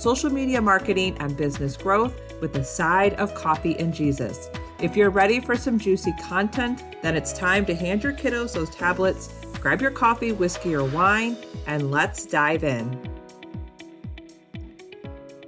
social media marketing, and business growth with a side of coffee and Jesus. If you're ready for some juicy content, then it's time to hand your kiddos those tablets, grab your coffee, whiskey, or wine, and let's dive in.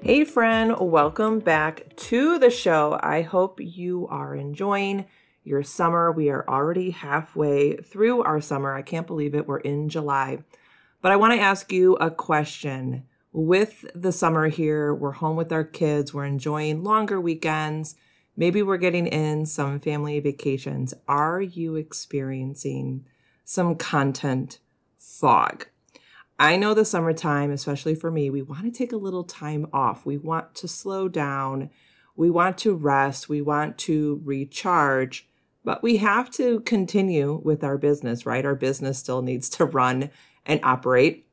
Hey, friend, welcome back to the show. I hope you are enjoying your summer. We are already halfway through our summer. I can't believe it. We're in July. But I want to ask you a question with the summer here, we're home with our kids, we're enjoying longer weekends, maybe we're getting in some family vacations. Are you experiencing some content fog? I know the summertime, especially for me, we want to take a little time off. We want to slow down. We want to rest. We want to recharge, but we have to continue with our business, right? Our business still needs to run and operate.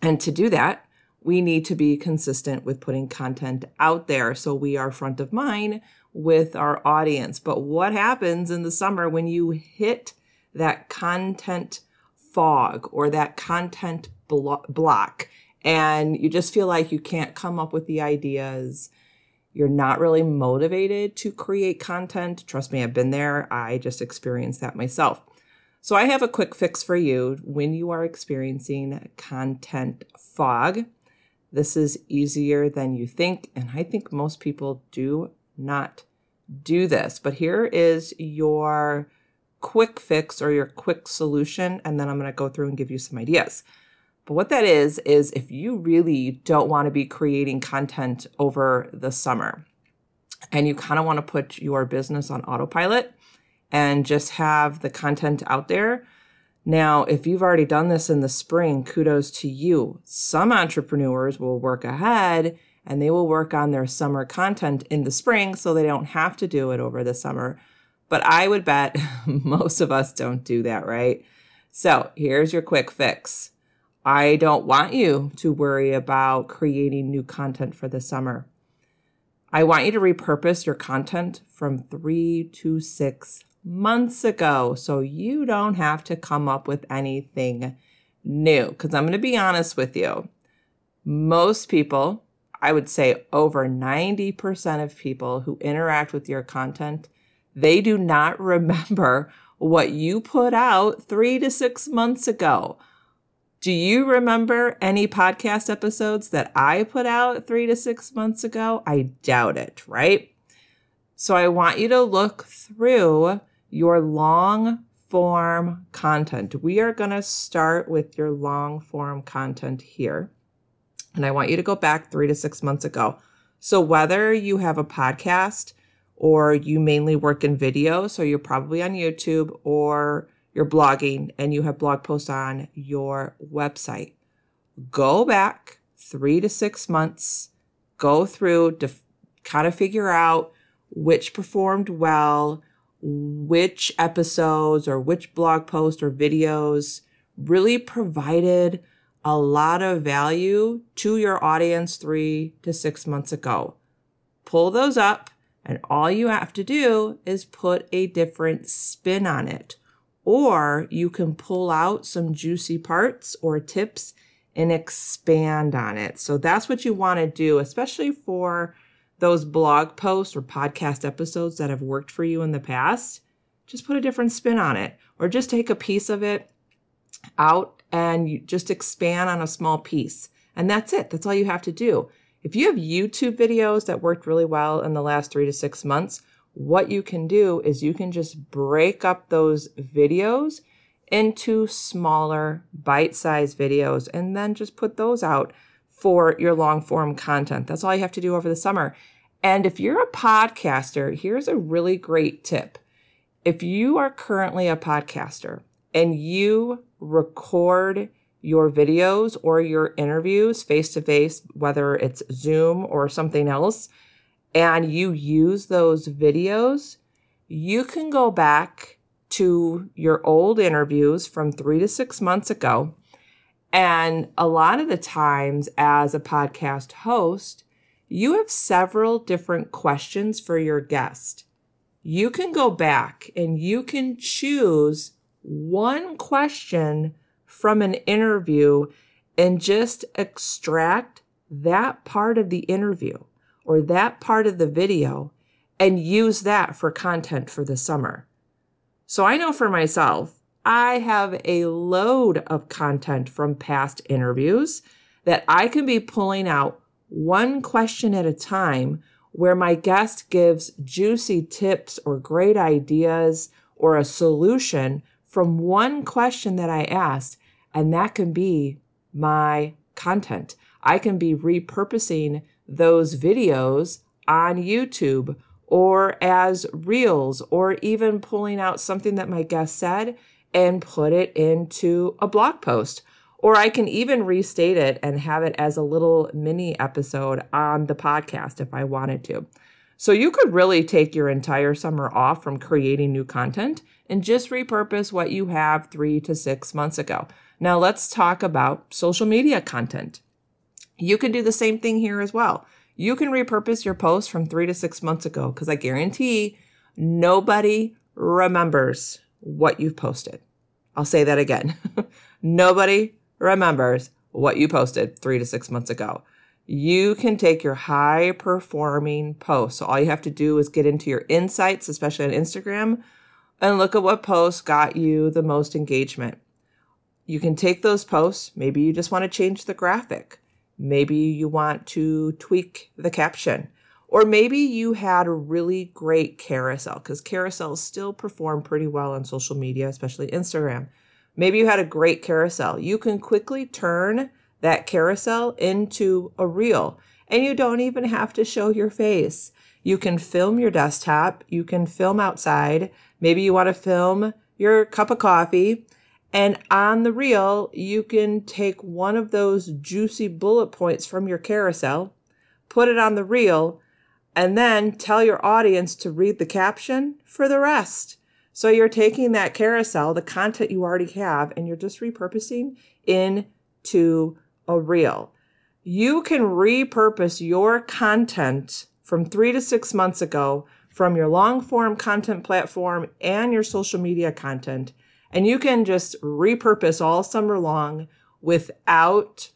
And to do that, we need to be consistent with putting content out there so we are front of mind with our audience. But what happens in the summer when you hit that content fog or that content blo- block and you just feel like you can't come up with the ideas? You're not really motivated to create content. Trust me, I've been there. I just experienced that myself. So, I have a quick fix for you when you are experiencing content fog. This is easier than you think. And I think most people do not do this. But here is your quick fix or your quick solution. And then I'm going to go through and give you some ideas. But what that is, is if you really don't want to be creating content over the summer and you kind of want to put your business on autopilot and just have the content out there now, if you've already done this in the spring, kudos to you. Some entrepreneurs will work ahead and they will work on their summer content in the spring so they don't have to do it over the summer. But I would bet most of us don't do that, right? So here's your quick fix. I don't want you to worry about creating new content for the summer. I want you to repurpose your content from three to six months ago. So you don't have to come up with anything new. Because I'm going to be honest with you. Most people, I would say over 90% of people who interact with your content, they do not remember what you put out three to six months ago. Do you remember any podcast episodes that I put out three to six months ago? I doubt it, right? So I want you to look through your long form content. We are going to start with your long form content here. And I want you to go back three to six months ago. So, whether you have a podcast or you mainly work in video, so you're probably on YouTube or you're blogging and you have blog posts on your website, go back three to six months, go through to kind of figure out which performed well, which episodes or which blog posts or videos really provided a lot of value to your audience three to six months ago. Pull those up, and all you have to do is put a different spin on it. Or you can pull out some juicy parts or tips and expand on it. So that's what you want to do, especially for those blog posts or podcast episodes that have worked for you in the past, just put a different spin on it or just take a piece of it out and you just expand on a small piece. And that's it. That's all you have to do. If you have YouTube videos that worked really well in the last three to six months, what you can do is you can just break up those videos into smaller bite sized videos and then just put those out for your long form content. That's all you have to do over the summer. And if you're a podcaster, here's a really great tip. If you are currently a podcaster and you record your videos or your interviews face to face, whether it's Zoom or something else, and you use those videos, you can go back to your old interviews from three to six months ago. And a lot of the times, as a podcast host, you have several different questions for your guest. You can go back and you can choose one question from an interview and just extract that part of the interview or that part of the video and use that for content for the summer. So I know for myself, I have a load of content from past interviews that I can be pulling out one question at a time where my guest gives juicy tips or great ideas or a solution from one question that I asked. And that can be my content. I can be repurposing those videos on YouTube or as reels or even pulling out something that my guest said and put it into a blog post. Or I can even restate it and have it as a little mini episode on the podcast if I wanted to. So you could really take your entire summer off from creating new content and just repurpose what you have three to six months ago. Now let's talk about social media content. You can do the same thing here as well. You can repurpose your post from three to six months ago because I guarantee nobody remembers what you've posted. I'll say that again. nobody remembers what you posted three to six months ago. You can take your high performing posts. So all you have to do is get into your insights, especially on Instagram, and look at what posts got you the most engagement. You can take those posts. Maybe you just want to change the graphic. Maybe you want to tweak the caption. Or maybe you had a really great carousel because carousels still perform pretty well on social media, especially Instagram. Maybe you had a great carousel. You can quickly turn that carousel into a reel and you don't even have to show your face. You can film your desktop, you can film outside. Maybe you want to film your cup of coffee and on the reel, you can take one of those juicy bullet points from your carousel, put it on the reel, and then tell your audience to read the caption for the rest. So you're taking that carousel, the content you already have, and you're just repurposing into a reel. You can repurpose your content from three to six months ago from your long form content platform and your social media content and you can just repurpose all summer long without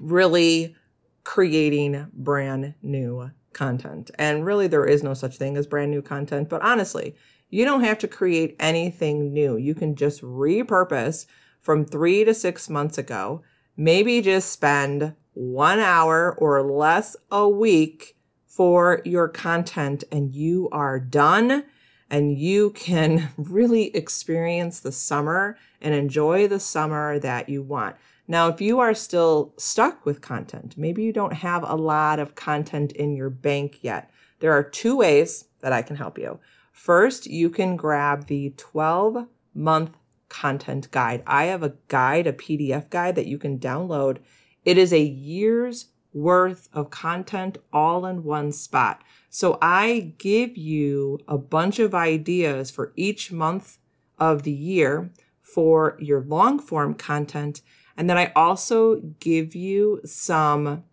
really creating brand new content. And really, there is no such thing as brand new content. But honestly, you don't have to create anything new. You can just repurpose from three to six months ago. Maybe just spend one hour or less a week for your content, and you are done and you can really experience the summer and enjoy the summer that you want. Now, if you are still stuck with content, maybe you don't have a lot of content in your bank yet, there are two ways that I can help you. First, you can grab the 12 month content guide. I have a guide, a PDF guide that you can download. It is a year's worth of content all in one spot. So I give you a bunch of ideas for each month of the year for your long form content. And then I also give you some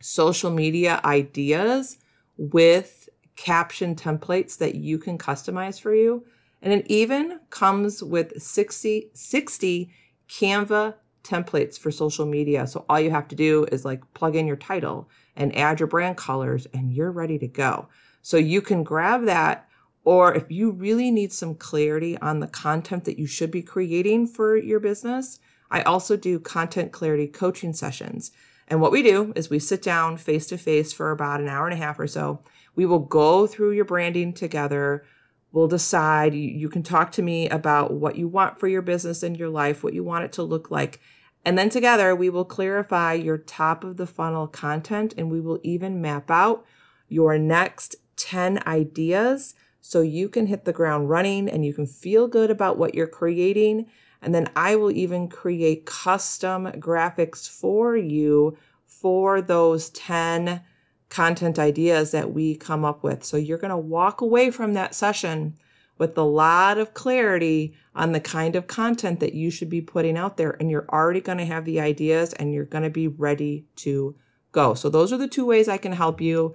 social media ideas with caption templates that you can customize for you. And it even comes with 60, 60 Canva templates for social media. So all you have to do is like plug in your title and add your brand colors and you're ready to go. So you can grab that or if you really need some clarity on the content that you should be creating for your business, I also do content clarity coaching sessions. And what we do is we sit down face to face for about an hour and a half or so. We will go through your branding together. We'll decide. You, can talk to me about what you want for your business and your life, what you want it to look like. And then together we will clarify your top of the funnel content and we will even map out your next 10 ideas so you can hit the ground running and you can feel good about what you're creating. And then I will even create custom graphics for you for those 10 content ideas that we come up with. So you're going to walk away from that session with a lot of clarity on the kind of content that you should be putting out there. And you're already going to have the ideas and you're going to be ready to go. So those are the two ways I can help you.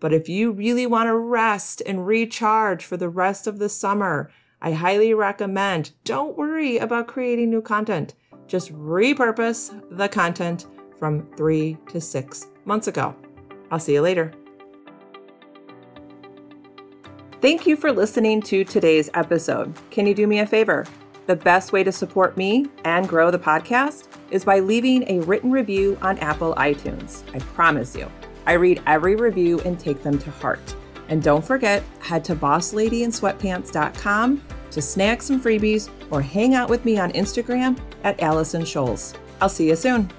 But if you really want to rest and recharge for the rest of the summer, I highly recommend don't worry about creating new content. Just repurpose the content from three to six months ago. I'll see you later. Thank you for listening to today's episode. Can you do me a favor? The best way to support me and grow the podcast is by leaving a written review on Apple iTunes. I promise you, I read every review and take them to heart. And don't forget, head to bossladyinsweatpants.com to snag some freebies or hang out with me on Instagram at Allison Scholes. I'll see you soon.